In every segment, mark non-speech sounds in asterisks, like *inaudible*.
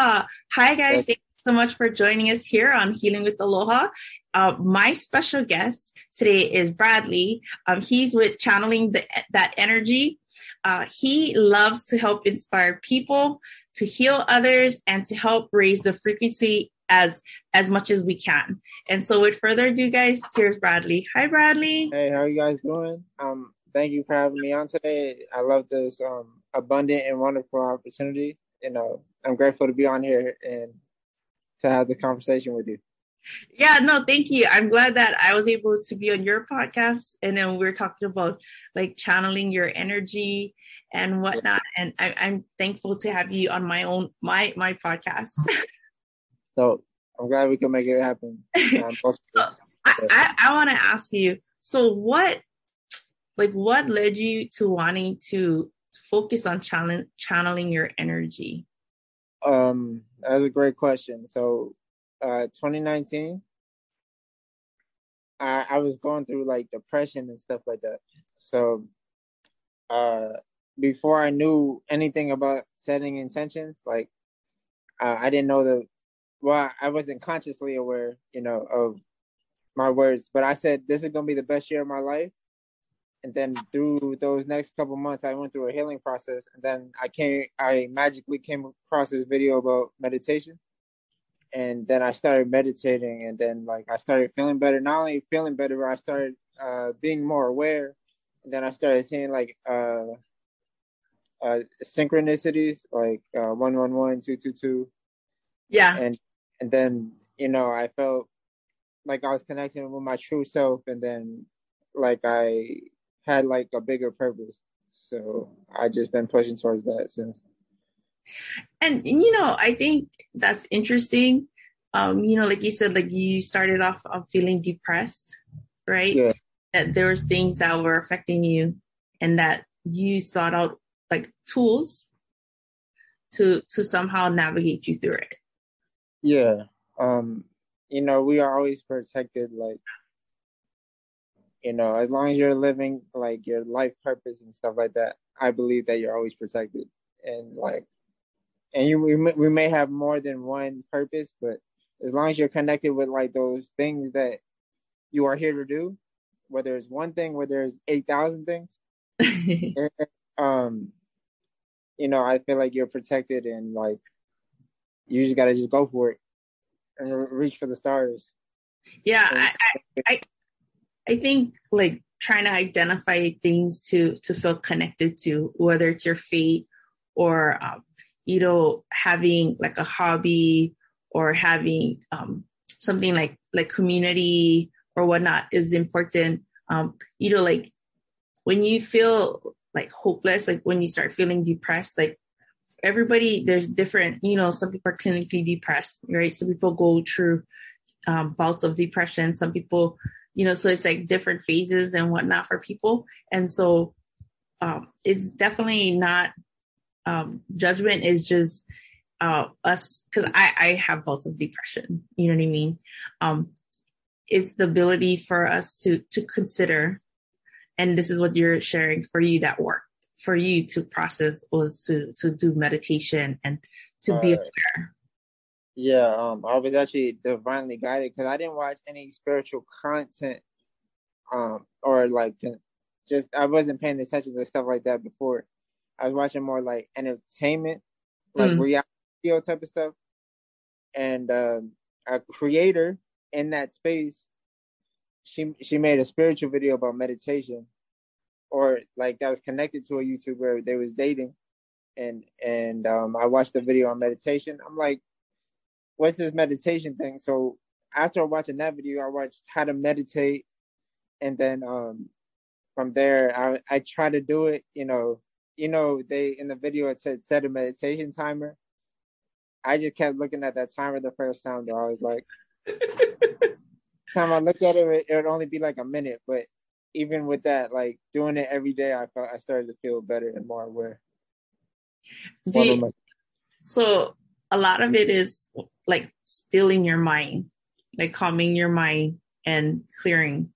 Aloha. Hi, guys. Thank you so much for joining us here on Healing with Aloha. Uh, my special guest today is Bradley. Um, he's with Channeling the, That Energy. Uh, he loves to help inspire people, to heal others, and to help raise the frequency as as much as we can. And so, with further ado, guys, here's Bradley. Hi, Bradley. Hey, how are you guys doing? Um, thank you for having me on today. I love this um abundant and wonderful opportunity. You know, I'm grateful to be on here and to have the conversation with you. Yeah, no, thank you. I'm glad that I was able to be on your podcast. And then we are talking about like channeling your energy and whatnot. And I, am thankful to have you on my own my my podcast. *laughs* so I'm glad we can make it happen. *laughs* Um, so, I, I, I want to ask you. So what, like, what led you to wanting to focus on channel, channeling your energy? Um, that's a great question. So, uh, 2019, I, I was going through like depression and stuff like that. So, uh, before I knew anything about setting intentions, like uh, I didn't know the, well, I wasn't consciously aware, you know, of my words, but I said this is gonna be the best year of my life, and then through those next couple months i went through a healing process. And then i came i magically came across this video about meditation. And then i started meditating. And then like i started feeling better. Not only feeling better but i started uh, being more aware. And then i started seeing like uh, uh synchronicities like uh 111 222 yeah. And and then you know i felt like i was connecting with my true self. And then like i had like a bigger purpose. So I just been pushing towards that since. And you know, I think that's interesting. Um, you know, like you said, like you started off of feeling depressed, right? Yeah. That there was things that were affecting you and that you sought out like tools to to somehow navigate you through it. Yeah. Um, you know, we are always protected like you know, as long as you're living like your life purpose and stuff like that, I believe that you're always protected. And like, and you we may, we may have more than one purpose, but as long as you're connected with like those things that you are here to do, whether it's one thing, whether it's eight thousand things, *laughs* um, you know, I feel like you're protected and like you just gotta just go for it and reach for the stars. Yeah, I, I, I think like trying to identify things to to feel connected to, whether it's your fate or um, you know having like a hobby or having um, something like like community or whatnot is important. Um, you know, like when you feel like hopeless, like when you start feeling depressed, like everybody there's different you know some people are clinically depressed right some people go through um, bouts of depression some people you know, so it's like different phases and whatnot for people. And so um, it's definitely not um, judgment is just uh, us because I, I have bouts of depression. You know what I mean? Um, it's the ability for us to to consider, and this is what you're sharing for you that work for you to process was to to do meditation and to All be aware yeah, um, I was actually divinely guided because I didn't watch any spiritual content, um, or like just I wasn't paying attention to stuff like that before. I was watching more like entertainment, like mm. reality video type of stuff, and um, a creator in that space, she she made a spiritual video about meditation, or like that was connected to a YouTuber. They was dating, and and um, I watched the video on meditation. I'm like what's this meditation thing? So after watching that video, I watched how to meditate, and then um, from there, I I try to do it. You know, you know, they in the video it said set a meditation timer. I just kept looking at that timer the first time. Though I was like, *laughs* time I looked at it, it would only be like a minute. But even with that, like doing it every day, I felt I started to feel better and more aware. You, so a lot of it is like stilling your mind, like calming your mind and clearing.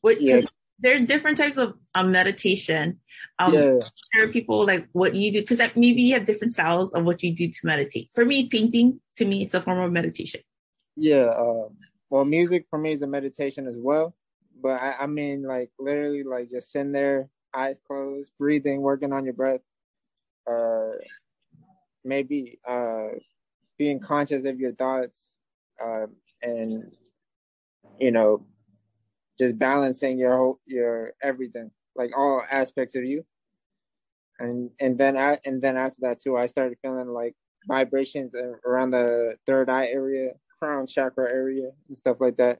What yeah. there's different types of um, meditation. Um, yeah. Share people like what you do because maybe you have different styles of what you do to meditate. For me, painting to me it's a form of meditation. Yeah. Uh, well, music for me is a meditation as well. But I, I mean, like literally, like just sitting there, eyes closed, breathing, working on your breath. Uh, maybe uh, being conscious of your thoughts, uh, and you know, just balancing your whole your everything, like all aspects of you. And and then I and then after that too, I started feeling like vibrations around the third eye area, crown chakra area, and stuff like that.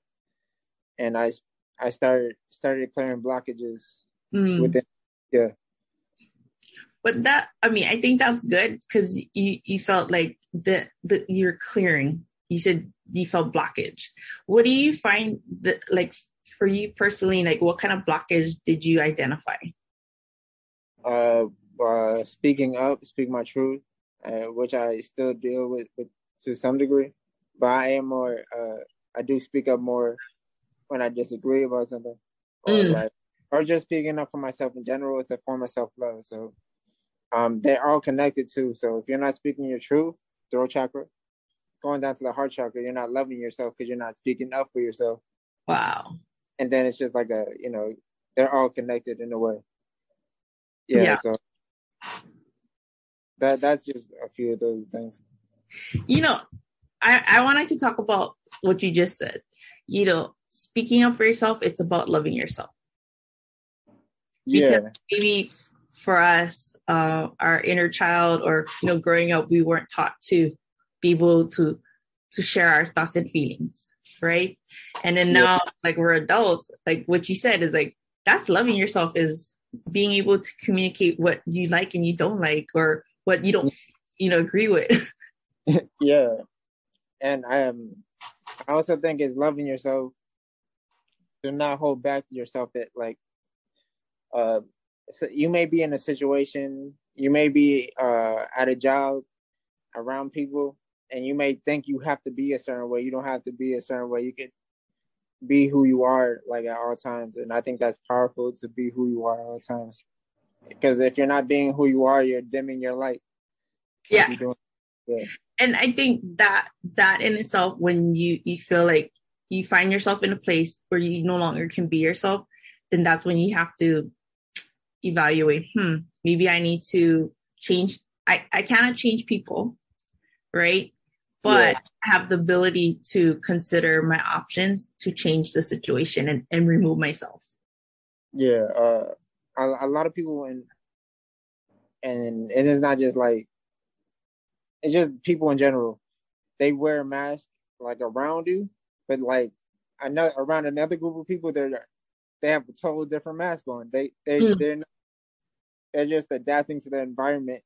And I I started started clearing blockages mm. within. Yeah. But that I mean, I think that's good because you you felt like the the you're clearing. You said you felt blockage. What do you find that like for you personally? Like, what kind of blockage did you identify? Uh, uh speaking up, speak my truth, uh, which I still deal with, with to some degree, but I am more. Uh, I do speak up more when I disagree about something, or mm. like, or just speaking up for myself in general. It's a form of self love. So, um, they're all connected too. So if you're not speaking your truth, throat chakra, going down to the heart chakra, you're not loving yourself because you're not speaking up for yourself. Wow. And then it's just like a, you know, they're all connected in a way. Yeah. yeah. So that that's just a few of those things. You know, I I wanted to talk about what you just said. You know, speaking up for yourself, it's about loving yourself. Because yeah. maybe for us, uh, our inner child, or you know, growing up, we weren't taught to be able to to share our thoughts and feelings, right? And then now, yeah. like we're adults, like what you said is like that's loving yourself is being able to communicate what you like and you don't like, or what you don't, you know, agree with. *laughs* yeah, and I am. I also think it's loving yourself do not hold back yourself that like uh so you may be in a situation you may be uh at a job around people and you may think you have to be a certain way. You don't have to be a certain way. You can be who you are like at all times. And i think that's powerful to be who you are at all times. Because if you're not being who you are you're dimming your light. Yeah. yeah. And i think that that in itself when you you feel like you find yourself in a place where you no longer can be yourself, then that's when you have to evaluate, hmm, maybe I need to change. I, I cannot change people, right? But yeah. I have the ability to consider my options to change the situation and, and remove myself. Yeah. Uh, a, a lot of people and and and it's not just like it's just people in general. They wear a mask like around you, but like another around another group of people, they're they have a totally different mask on. They they mm. they're not, they're just adapting to the environment,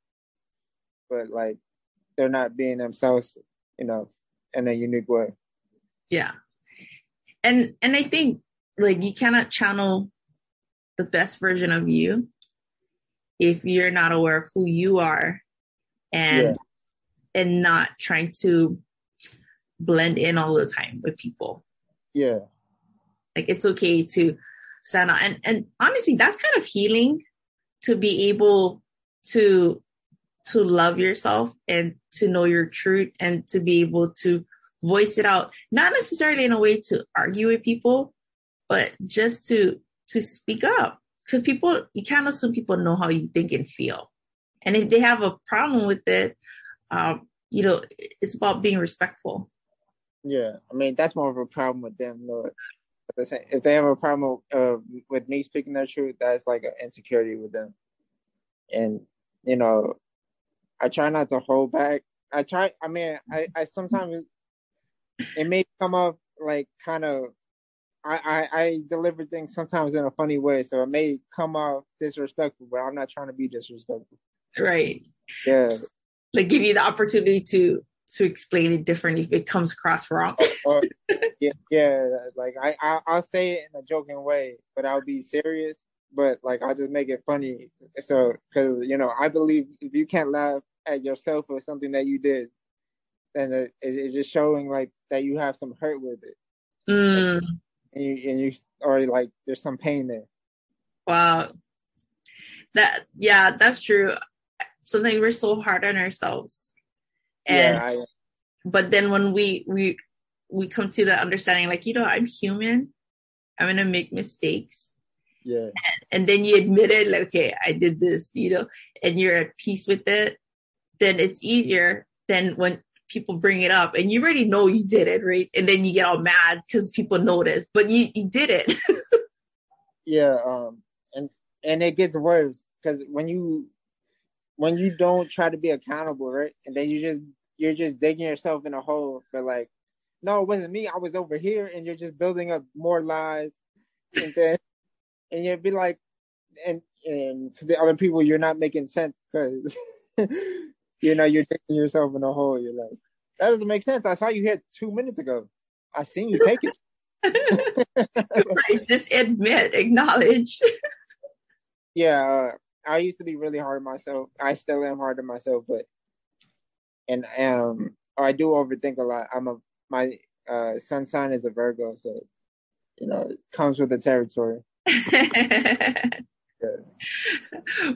but like they're not being themselves, you know, in a unique way. Yeah, and and I think like you cannot channel the best version of you if you're not aware of who you are and yeah. and not trying to blend in all the time with people. Yeah. Like it's okay to stand out. And and honestly, that's kind of healing to be able to to love yourself and to know your truth and to be able to voice it out, not necessarily in a way to argue with people, but just to to speak up. Because people you can't assume people know how you think and feel. And if they have a problem with it, um, you know, it's about being respectful. Yeah, I mean that's more of a problem with them. Though. If they have a problem uh, with me speaking their truth, that's like an insecurity with them. And you know, I try not to hold back. I try. I mean, I, I sometimes it may come off like kind of. I, I, I deliver things sometimes in a funny way, so it may come off disrespectful, but I'm not trying to be disrespectful. Right. Yeah. Like give you the opportunity to to explain it differently if it comes across wrong. uh, *laughs* yeah, yeah, like I, I I'll say it in a joking way, but I'll be serious. But like I'll just make it funny. So because you know I believe if you can't laugh at yourself or something that you did, then it, it's just showing like that you have some hurt with it. Mm. and you and you or like there's some pain there. Wow. That yeah, that's true. Something we're so hard on ourselves. And yeah, I, but then when we we we come to the understanding like, you know, I'm human. I'm gonna make mistakes. Yeah. And, and then you admit it, like, okay, I did this, you know, and you're at peace with it, then it's easier than when people bring it up and you already know you did it, right? And then you get all mad because people notice, but you, you did it. *laughs* yeah, um, and and it gets worse because when you when you don't try to be accountable, right? And then you just you're just digging yourself in a hole for like, no, it wasn't me. I was over here, and you're just building up more lies, and then *laughs* and you'd be like, and and to the other people, you're not making sense because *laughs* you know you're digging yourself in a hole. You're like, that doesn't make sense. I saw you here two minutes ago. I seen you take it. *laughs* right, just admit, acknowledge. yeah, uh, I used to be really hard on myself. I still am hard on myself, but and um, I do overthink a lot. I'm a my uh, sun sign is a Virgo, so you know it comes with the territory. *laughs* yeah.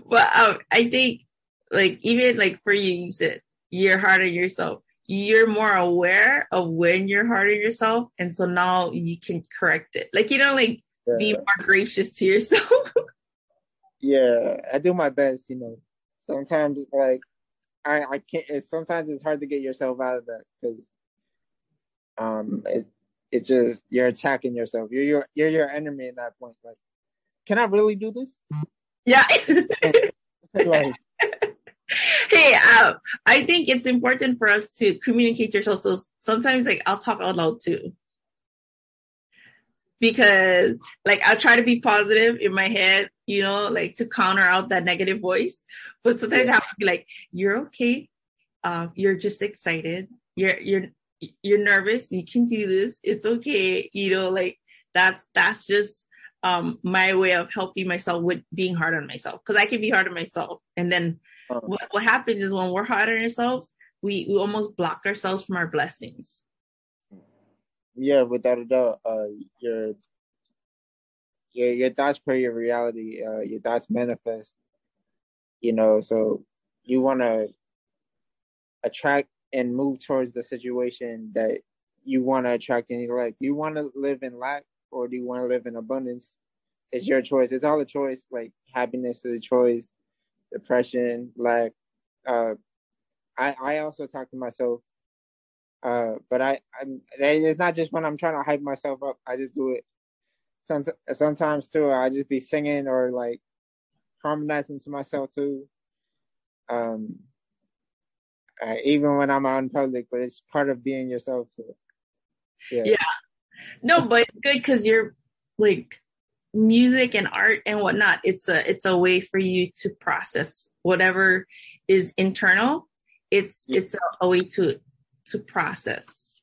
But um, I think, like even like for you, you said you're hard on yourself. You're more aware of when you're hard on yourself, and so now you can correct it. Like you know, like yeah. be more gracious to yourself. *laughs* yeah, I do my best. You know, sometimes like I I can't. It's, sometimes it's hard to get yourself out of that because um it it's just you're attacking yourself. You're your you're your enemy at that point. Like, can I really do this? Yeah. *laughs* *laughs* like, hey, um, I think it's important for us to communicate yourself. So sometimes, like, I'll talk out loud too because like I'll try to be positive in my head, you know, like to counter out that negative voice. But sometimes yeah. I have to be like, you're okay. Um, you're just excited. You're you're you're nervous. You can do this. It's okay. You know, like that's that's just um my way of helping myself with being hard on myself because I can be hard on myself. And then uh-huh. what, what happens is when we're hard on ourselves, we we almost block ourselves from our blessings yeah, without a doubt, uh, your your your thoughts create your reality. Uh, your thoughts manifest. You know, so you want to attract and move towards the situation that you want to attract and elect. Do you want to live in lack or do you want to live in abundance? It's your choice. It's all a choice. Like happiness is a choice. Depression, lack. Uh, I I also talk to myself uh, but I, I'm, it's not just when I'm trying to hype myself up. I just do it. Some, sometimes too, I just be singing or like harmonizing to myself too. Um, uh, even when I'm out in public, but it's part of being yourself. So, yeah. yeah. No, but good because you're like music and art and whatnot. It's a it's a way for you to process whatever is internal. It's yeah. it's a, a way to to process.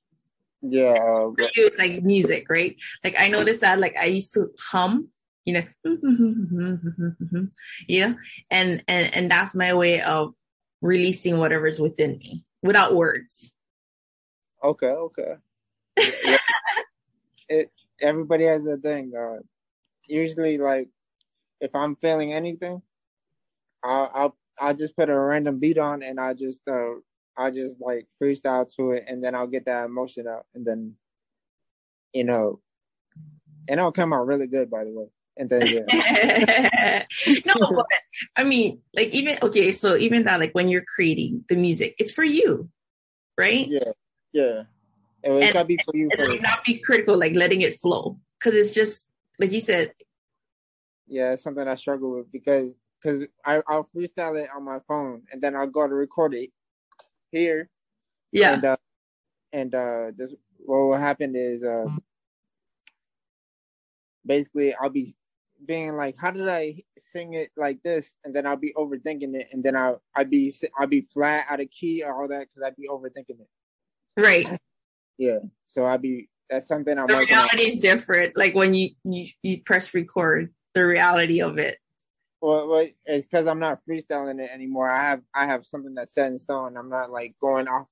Yeah. Uh, For you, it's like music, right? Like I noticed that like I used to hum, you know, *laughs* you know, and and and that's my way of releasing whatever's within me without words. Okay, okay. yeah. *laughs* it everybody has a thing. Uh, usually, like if I'm feeling anything, I'll I'll I'll just put a random beat on and I just uh, I'll just like freestyle to it and then I'll get that emotion out and then you know and it'll come out really good by the way. And then yeah. *laughs* no, but I mean like even okay, so even that like when you're creating the music, it's for you, right? Yeah. Yeah. And it's gotta be for you and not be critical, like letting it flow. Cause it's just like you said. Yeah, it's something I struggle with because because I I'll freestyle it on my phone and then I'll go to record it here. Yeah. And uh, and uh, this what will happen is uh, basically I'll be being like, how did I sing it like this? And then I'll be overthinking it, and then I'll I'll be I'll be flat out of key or all that because I'd be overthinking it. Right. *laughs* yeah. So I'll be that's something I'm. The reality is different. Like when you you you press record, the reality of it well, well it's because I'm not freestyling it anymore. I have I have something that's set in stone. I'm not like going off.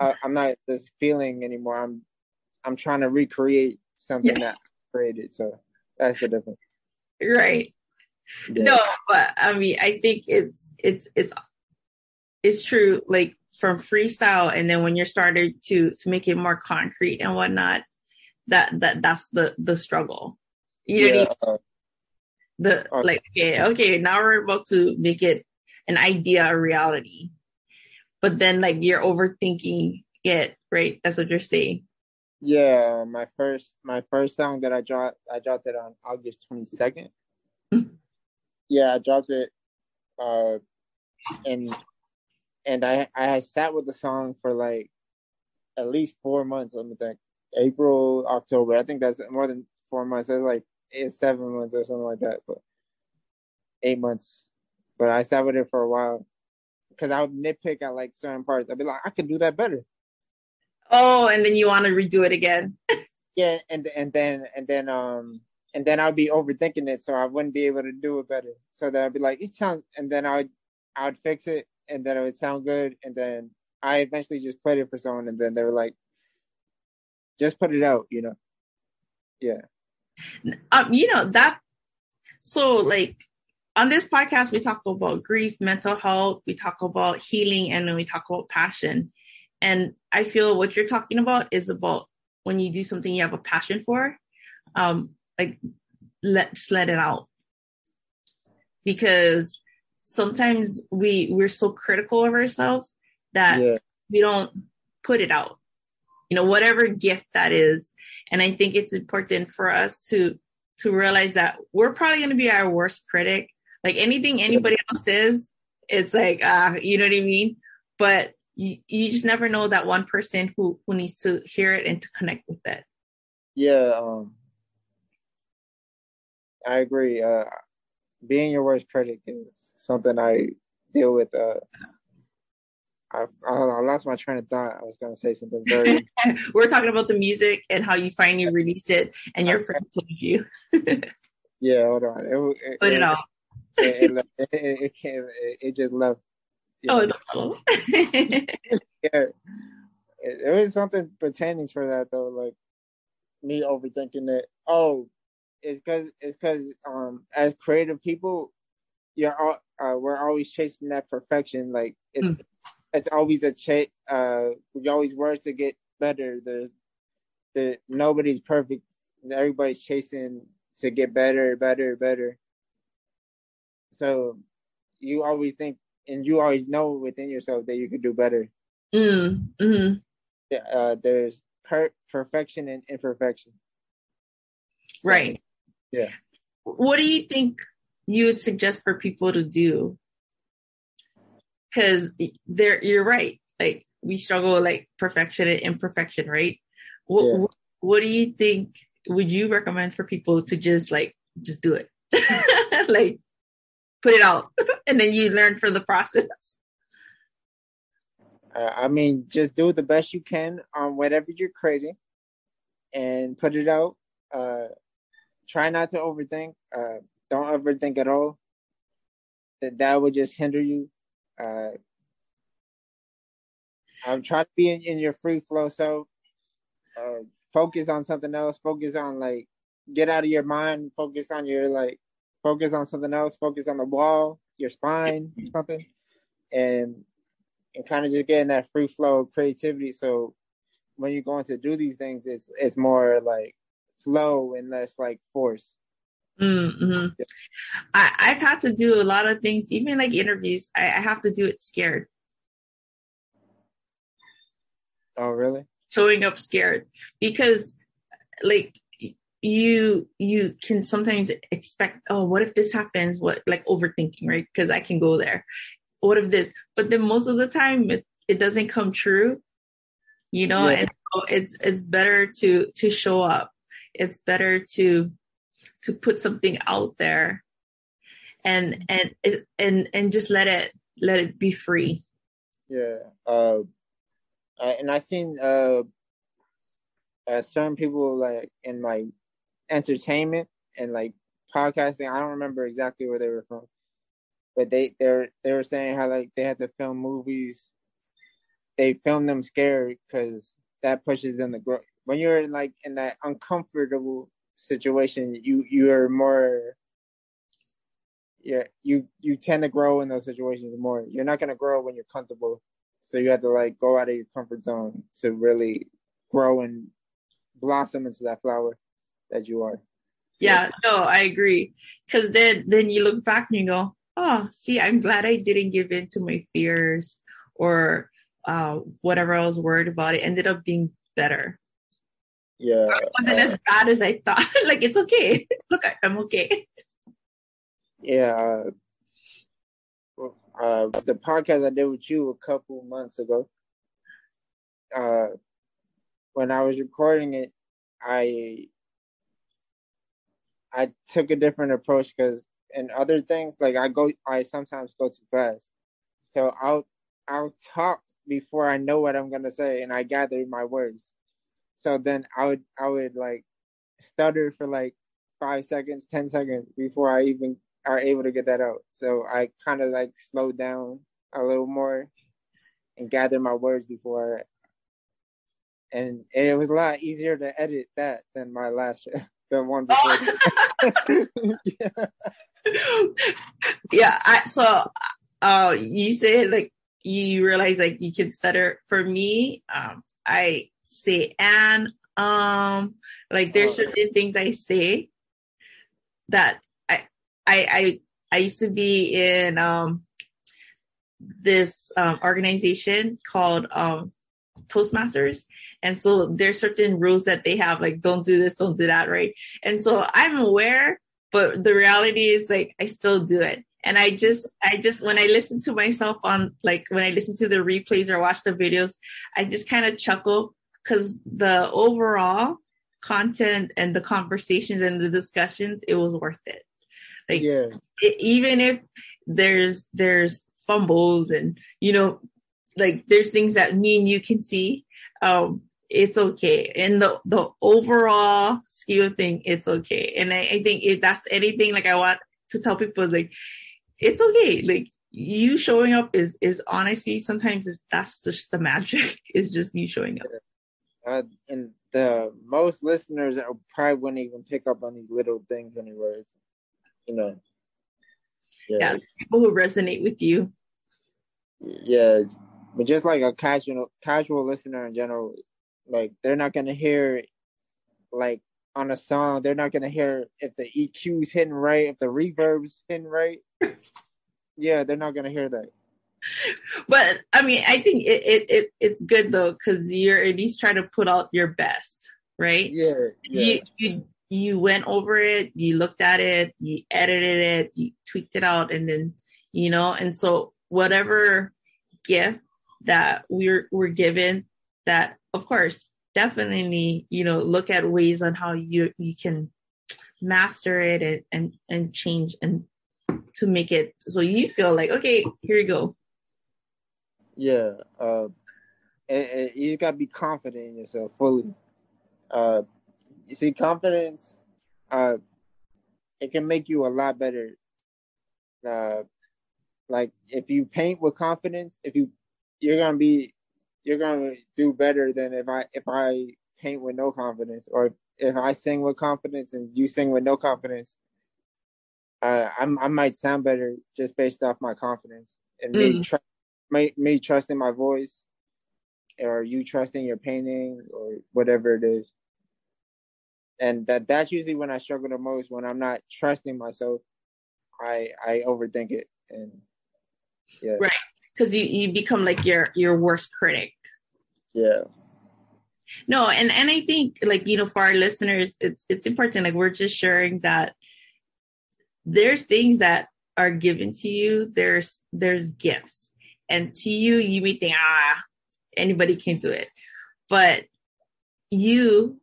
Uh, I'm not this feeling anymore. I'm I'm trying to recreate something yeah. that I created. So that's the difference. Right. Yeah. No, but I mean, I think it's it's it's it's true. Like from freestyle, and then when you're started to to make it more concrete and whatnot, that that that's the the struggle. You know, yeah. The okay. like okay, okay, now we're about to make it an idea a reality, but then like you're overthinking it, right? That's what you're saying. Yeah, my first my first song that I dropped I dropped it on August twenty second. yeah, I dropped it uh and and I I had sat with the song for like at least four months, let me think. April, October. I think that's more than four months. It's like it's seven months or something like that, but eight months. But I sat with it for a while because I would nitpick at like certain parts. I'd be like, I could do that better. Oh, and then you want to redo it again. *laughs* yeah, and and then and then um and then I'd be overthinking it, so I wouldn't be able to do it better. So then I'd be like, it sounds, and then I would I would fix it, and then it would sound good, and then I eventually just played it for someone, and then they were like, just put it out, you know. Yeah. Um, you know that. So like on this podcast, we talk about grief, mental health, we talk about healing, and then we talk about passion. And I feel what you're talking about is about when you do something you have a passion for, um, like let just let it out. Because sometimes we we're so critical of ourselves that yeah. we don't put it out. You know, whatever gift that is. And I think it's important for us to to realize that we're probably going to be our worst critic. Like anything anybody else is, it's like, uh, you know what I mean? But you, you just never know that one person who who needs to hear it and to connect with it yeah um i agree uh being your worst critic is something i deal with uh I, I, I lost my train of thought. I was going to say something *laughs* very. We're talking about the music and how you finally released it, and your friend told you. *laughs* yeah, hold on. It, it, Put it, it off. It, it, it, it, it, just left Oh no. *laughs* yeah. It, it was something pertaining for that though, like me overthinking it. Oh, it's because it's because um as creative people, you're all, uh, we're always chasing that perfection. Like it, mm. It's always a chase. Uh, we always work to get better. The the nobody's perfect. Everybody's chasing to get better, better, better. So you always think and you always know within yourself that you could do better. Mm, mm-hmm. Uh, there's per- perfection and imperfection. So, right. Yeah. What do you think you would suggest for people to do? Because there, you're right. Like we struggle with like perfection and imperfection, right? What, yeah. what, what do you think? Would you recommend for people to just like just do it? *laughs* like put it out *laughs* and then you learn from the process uh, i mean just do the best you can on whatever you're creating and put it out uh, try not to overthink uh, don't overthink at all that that would just hinder you uh, i'm trying to be in, in your free flow so uh, focus on something else focus on like get out of your mind focus on your like focus on something else, focus on the wall, your spine, something, and and kind of just getting that free flow of creativity. So when you're going to do these things, it's it's more like flow and less like force. Mm-hmm. I, I've had to do a lot of things, even like interviews. I, I have to do it scared. Oh, really? Showing up scared because, like, you you can sometimes expect oh what if this happens what like overthinking right because i can go there what if this but then most of the time it, it doesn't come true you know yeah. and so it's it's better to to show up it's better to to put something out there and and and and just let it let it be free yeah uh and i seen uh, uh certain people like in like entertainment and like podcasting. I don't remember exactly where they were from, but they they they were saying how like they had to film movies. They film them scared because that pushes them to grow. When you're like in that uncomfortable situation, you you are more yeah, you you tend to grow in those situations more. You're not gonna grow when you're comfortable, so you have to like go out of your comfort zone to really grow and blossom into that flower that you are. Yeah, no, I agree. Because then then you look back and you go, oh, see, I'm glad I didn't give in to my fears or uh, whatever I was worried about. It ended up being better. Yeah, it wasn't uh, as bad as I thought. *laughs* like it's okay. *laughs* Look, I'm okay. Yeah. Uh, uh, the podcast I did with you a couple months ago. Uh, when I was recording it, I I took a different approach because in other things, like I go, I sometimes go too fast. So I'll I'll talk before I know what I'm gonna say, and I gather my words. So then I would I would like stutter for like five seconds, ten seconds before I even are able to get that out. So I kind of like slow down a little more and gather my words before. And, and it was a lot easier to edit that than my last *laughs* the one before. yeah. *laughs* *laughs* yeah. I, so, uh, you said like you realize like you can stutter. For me, um, I say and um, like there's oh. certain things I say that I I I used to be in um this um, organization called um, Toastmasters. And so there's certain rules that they have, like don't do this, don't do that, right? And so I'm aware, but the reality is like I still do it. And I just, I just, when I listen to myself on, like when I listen to the replays or watch the videos, I just kind of chuckle because the overall content and the conversations and the discussions, it was worth it. Like yeah. it, even if there's there's fumbles and you know like there's things that me and you can see um it's okay. And the the overall scheme of thing it's okay. And I, I think if that's anything like i want to tell people is like it's okay. Like you showing up is is honesty sometimes is that's just the magic. *laughs* Is just you showing up uh, and the most listeners probably wouldn't even pick up on these little things anyways you know. Yeah. yeah, people who resonate with you. Yeah, but just like a casual casual listener in general, like they're not gonna hear like on a song, they're not gonna hear if the EQ's hitting right, if the reverb's hitting right. *laughs* yeah, they're not gonna hear that. But I mean, I think it, it, it it's good though because you're at least trying to put out your best, right? Yeah, yeah. You you you went over it, you looked at it, you edited it, you tweaked it out, and then, you know, and so whatever gift that we're we're given, that of course, definitely, you know, look at ways on how you you can master it and and, and change and to make it so you feel like okay, here you go. Yeah, uh, and, and you gotta be confident in yourself fully. Uh, you see, confidence, uh, it can make you a lot better. Uh, like if you paint with confidence, if you you're gonna be you're gonna do better than if I if I paint with no confidence or if I sing with confidence and you sing with no confidence. Uh, I'm, I might sound better just based off my confidence and mm. me, me, me trusting my voice or you trusting your painting or whatever it is and that that's usually when I struggle the most when I'm not trusting myself. I I overthink it and yeah. Right. Cuz you you become like your your worst critic. Yeah. No, and and I think like you know for our listeners it's it's important like we're just sharing that there's things that are given to you there's there's gifts to you you may think ah anybody can do it. But you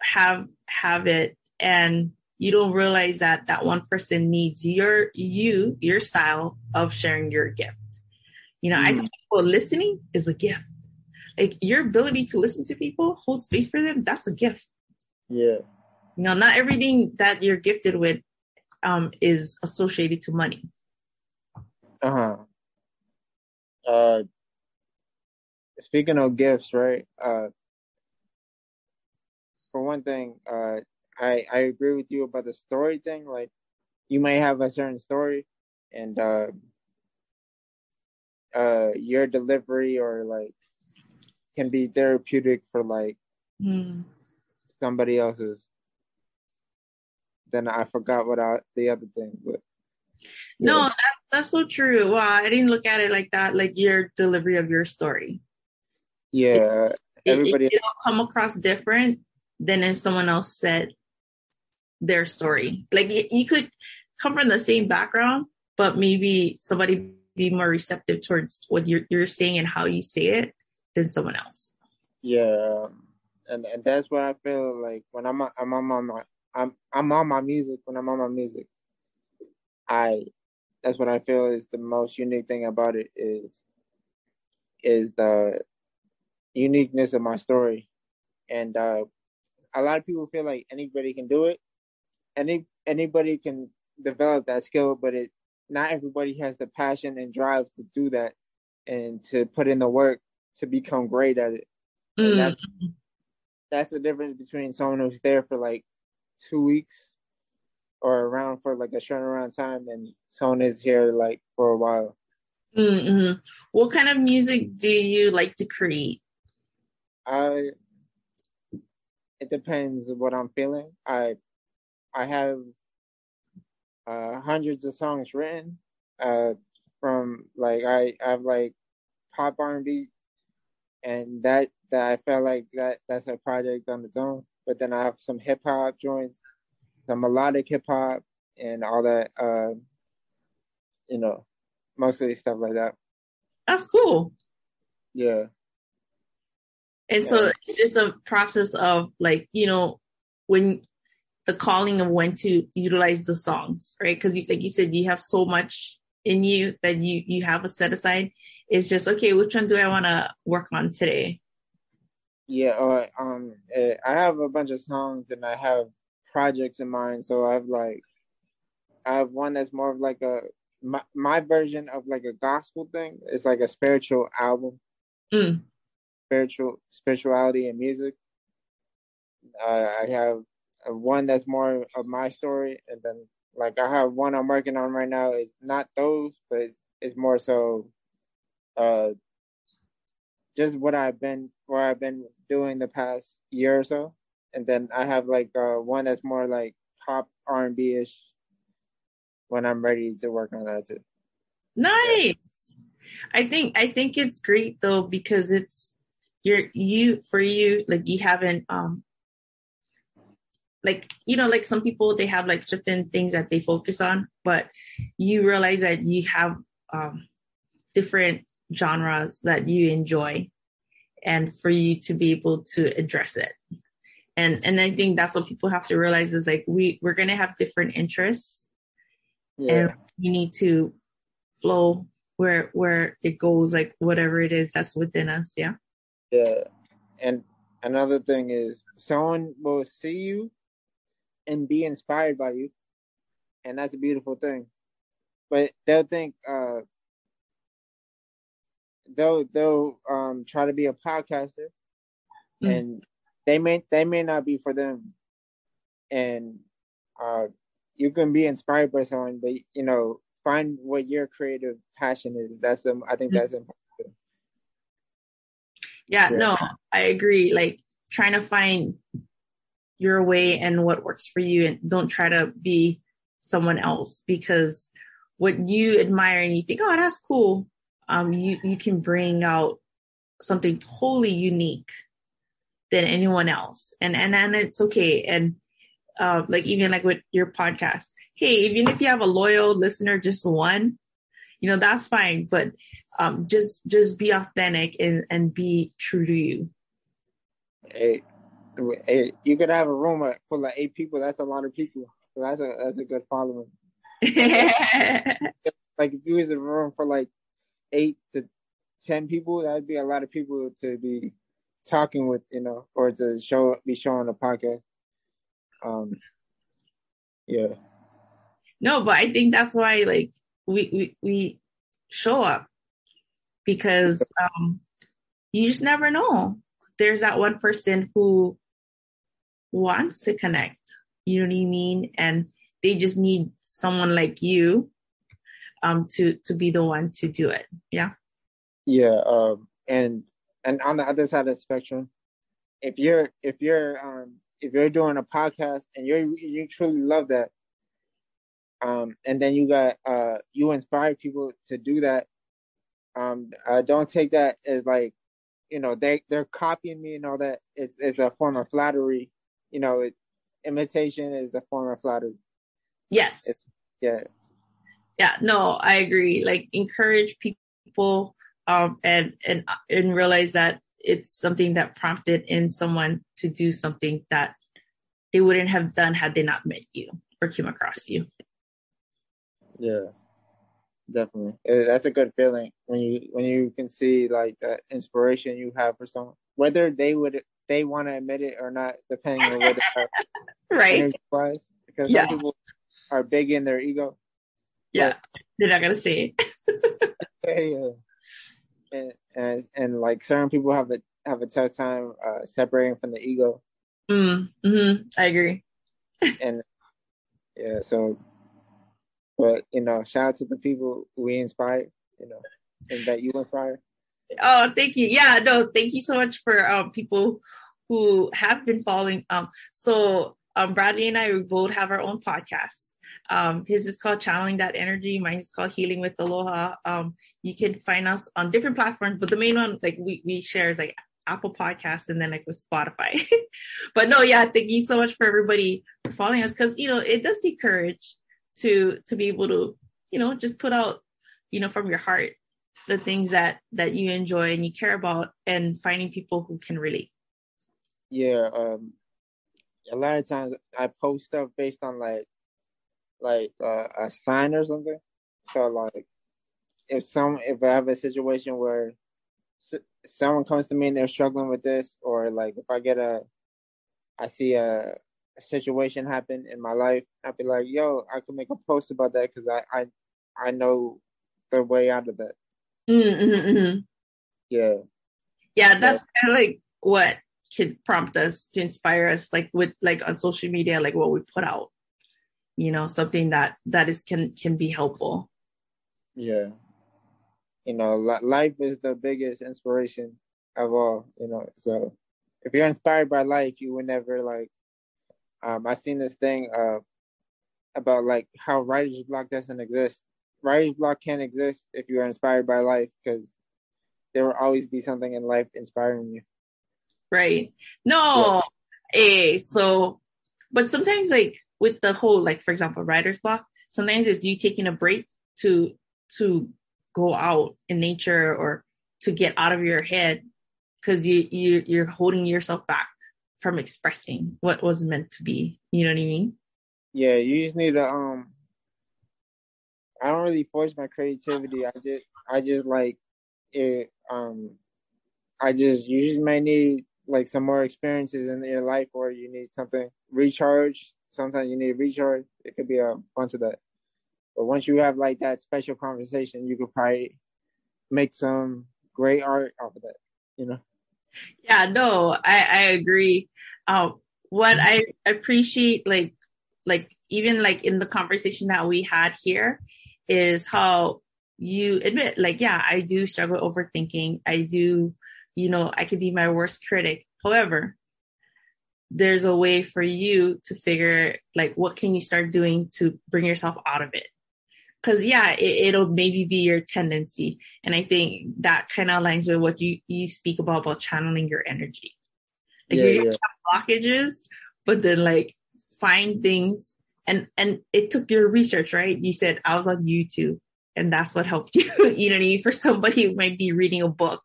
have have it and you don't realize that that one person needs your you your style of sharing your gift. You know mm. i think people listening is a gift. Like your ability to listen to people hold space for them that's a gift. Yeah. You know not everything that you're gifted with um is associated to money. Uh-huh uh speaking of gifts right uh for one thing, uh, I I agree with you about the story thing. Like, you may have a certain story and uh uh your delivery or like can be therapeutic for like Mm. somebody else's then i forgot what I, the other thing but No, that, that's so true. Wow, I didn't look at it like that. Like your delivery of your story, yeah it, everybody it, will come across different than if someone else said their story. Like you could come from the same background, but maybe somebody be more receptive towards what you're you're saying and how you say it than someone else. yeah and and that's what i feel like when i'm i'm on my i'm i'm on my music when i'm on my music i that's what i feel is the most unique thing about it is is the uniqueness of my story. And uh a lot of people feel like anybody can do it. Any anybody can develop that skill but it not everybody has the passion and drive to do that and to put in the work to become great at it. And Mm. that's that's the difference between someone who's there for like two weeks or around for like a short around time and Tone is here like for a while. Mm-hmm. What kind of music do you like to create? I it depends what I'm feeling. I I have uh hundreds of songs written uh from like I I have like pop R and B and that that I felt like that that's a project on its own. But then I have some hip hop joints, some melodic hip hop and all that uh you know, mostly stuff like that. That's cool. Yeah. And so it's just a process of like, you know, when the calling of when to utilize the songs, right? Because like you said, you have so much in you that you you have a set aside. It's just okay, which one do I want to work on today? Yeah, uh, um, uh, I have a bunch of songs and I have projects in mind. So I have like, I have one that's more of like a my, my version of like a gospel thing. It's like a spiritual album, Mm. spiritual spirituality and music. Uh, I have one that's more of my story, and then like I have one I'm working on right now. It's not those, but it's, it's more so, uh, just what I've been where I've been doing the past year or so, and then I have like uh one that's more like pop R and B ish. When I'm ready to work on that too. Nice. I think I think it's great though because it's you're you for you like you haven't um like you know like some people they have like certain things that they focus on but you realize that you have um different genres that you enjoy and for you to be able to address it and and i think that's what people have to realize is like we we're going to have different interests Yeah, and you need to flow where where it goes like whatever it is that's within us yeah yeah. And another thing is someone will see you and be inspired by you, and that's a beautiful thing. But they'll think uh they'll they'll um try to be a podcaster Mm. and they may they may not be for them. And uh you can be inspired by someone but you know find what your creative passion is. That's um, i think Mm. that's important. Yeah, Yeah. no i agree. Like trying to find your way and what works for you and don't try to be someone else because what you admire and you think oh that's cool um you you can bring out something totally unique than anyone else. And and and it's okay. And uh like even like with your podcast hey even if you have a loyal listener just one you know that's fine. But um just just be authentic and and be true to you. Hey, hey, you could have a room full of eight people. That's a lot of people. So that's a that's a good following. *laughs* Like if you was in a room for like eight to ten people that'd be a lot of people to be talking with you know or to show be showing a podcast. Um yeah. No but i think that's why like we we, we show up because um you just never know. There's that one person who wants to connect. You know what i mean? And they just need someone like you um to to be the one to do it. Yeah. Yeah um and and on the other side of the spectrum if you're if you're um if you're doing a podcast and you you truly love that um and then you got uh you inspire people to do that um uh, don't take that as like you know they they're copying me and all that. It's it's a form of flattery. You know it, imitation is the form of flattery. Yes. It's, yeah. Yeah no i agree. Like encourage people um and and and realize that it's something that prompted in someone to do something that they wouldn't have done had they not met you or came across you. Yeah definitely. That's a good feeling when you when you can see like the inspiration you have for someone whether they would they want to admit it or not depending on whether *laughs* right. wise because yeah. some people are big in their ego. Yeah but, they're not gonna say it. *laughs* Yeah and, and and like certain people have a have a tough time uh separating from the ego mm, mm-hmm. i agree *laughs* and yeah so but you know, shout out to the people we inspire, you know, and that you inspire. Oh, thank you. Yeah, no, thank you so much for um, people who have been following. Um, so um, Bradley and I we both have our own podcasts. Um, his is called Channeling That Energy. Mine is called Healing with Aloha. Um, you can find us on different platforms, but the main one, like we we share, is like Apple Podcasts and then like with Spotify. *laughs* but no, yeah, thank you so much for everybody for following us because you know it does take courage to to be able to you know just put out you know from your heart the things that that you enjoy and you care about and finding people who can relate yeah um a lot of times i post stuff based on like like uh, a sign or something so like if some if i have a situation where s- someone comes to me and they're struggling with this or like if i get a i see a a situation happen in my life, I'd be like, "Yo, I can make a post about that because I, I I know the way out of that." Mm-hmm, mm-hmm. Yeah, yeah, that's yeah. kind of like what can prompt us to inspire us, like with like on social media, like what we put out. You know, something that that is can can be helpful. Yeah, you know, life is the biggest inspiration of all. You know, so if you're inspired by life, you would never like um, I seen this thing uh, about like how writer's block doesn't exist. Writer's block can't exist if you are inspired by life because there will always be something in life inspiring you. Right. No. Yeah. Eh, so, but sometimes like with the whole, like for example, writer's block, sometimes it's you taking a break to, to go out in nature or to get out of your head because you, you, you're holding yourself back from expressing what was meant to be. You know what I mean? Yeah, you just need to um I don't really force my creativity. I just I just like it um I just you just might need like some more experiences in your life or you need something recharge. Sometimes you need recharge. It could be a bunch of that. But once you have like that special conversation, you could probably make some great art off of that, you know? Yeah, no, I, I agree. Um, what I appreciate, like, like even like in the conversation that we had here, is how you admit, like, yeah, I do struggle overthinking. I do, you know, I could be my worst critic. However, there's a way for you to figure like what can you start doing to bring yourself out of it? Because yeah it, will maybe be your tendency. And i think that kind of aligns with what you you speak about about channeling your energy. Like yeah, you yeah. have blockages but then like find things. And and it took your research right? You said i was on youtube and that's what helped *laughs* you you know what i mean for somebody who might be reading a book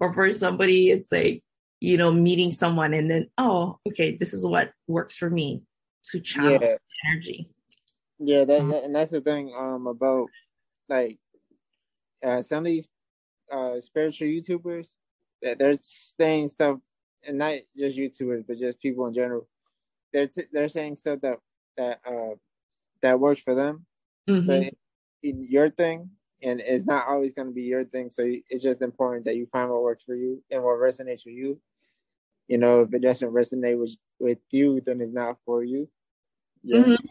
or for somebody it's like you know meeting someone and then oh okay this is what works for me to channel yeah. energy yeah, that, that, and that's the thing um about like uh, some of these uh spiritual YouTubers that they're saying stuff, and not just YouTubers, but just people in general. They're t- they're saying stuff that that uh that works for them, mm-hmm. but in your thing, and it's not always going to be your thing. So it's just important that you find what works for you and what resonates with you. You know, if it doesn't resonate with with you, then it's not for you. Yeah. Mm-hmm.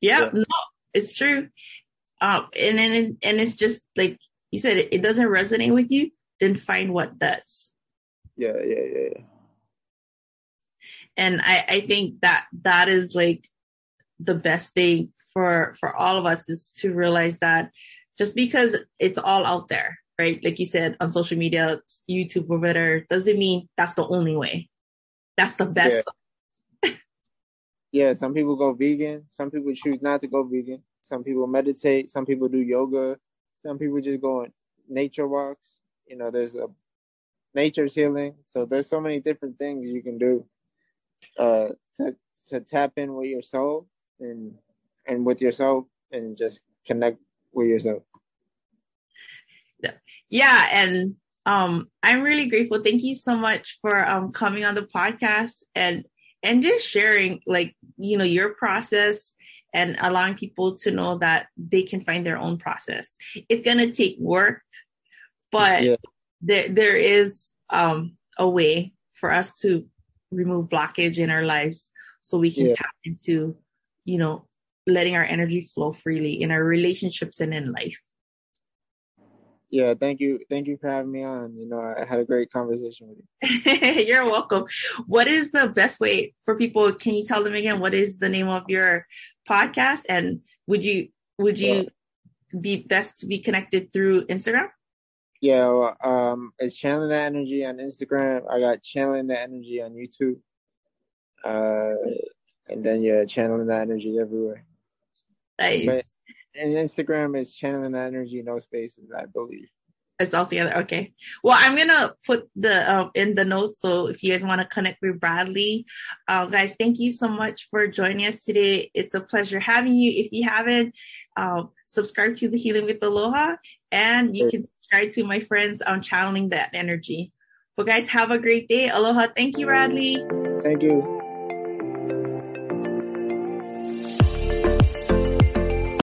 Yeah, yeah. no, it's true. Um, and then and it's just like you said, it, it doesn't resonate with you. Then find what does. Yeah, yeah, yeah. And I I think that that is like the best thing for for all of us is to realize that just because it's all out there, right? Like you said on social media, YouTube or whatever, doesn't mean that's the only way. That's the best. Yeah. *laughs* yeah, some people go vegan. Some people choose not to go vegan. Some people meditate. Some people do yoga. Some people just go on nature walks. You know, there's a nature's healing. So there's so many different things you can do uh, to to tap in with your soul and and with yourself and just connect with yourself. Yeah, and um I'm really grateful. Thank you so much for um coming on the podcast and and just sharing like you know your process and allowing people to know that they can find their own process. It's going to take work, but yeah. there there is um a way for us to remove blockage in our lives so we can yeah. tap into you know, letting our energy flow freely in our relationships and in life. Yeah, thank you. Thank you for having me on. You know, I had a great conversation with you. *laughs* You're welcome. What is the best way for people? Can you tell them again what is the name of your podcast and would you would you yeah. be best to be connected through Instagram? Yeah, well, um, it's channeling that energy on Instagram. I got channeling that energy on YouTube. Uh, and then you're channeling that energy everywhere. Nice. But, and Instagram is channeling that energy, no spaces, I believe. It's all together. Okay. Well, I'm gonna put the uh, in the notes. So if you guys want to connect with Bradley, uh, guys, thank you so much for joining us today. It's a pleasure having you. If you haven't, uh, subscribe to the Healing with Aloha, and you can subscribe to my friends on channeling that energy. Well, guys, have a great day. Aloha. Thank you, Bradley. Thank you.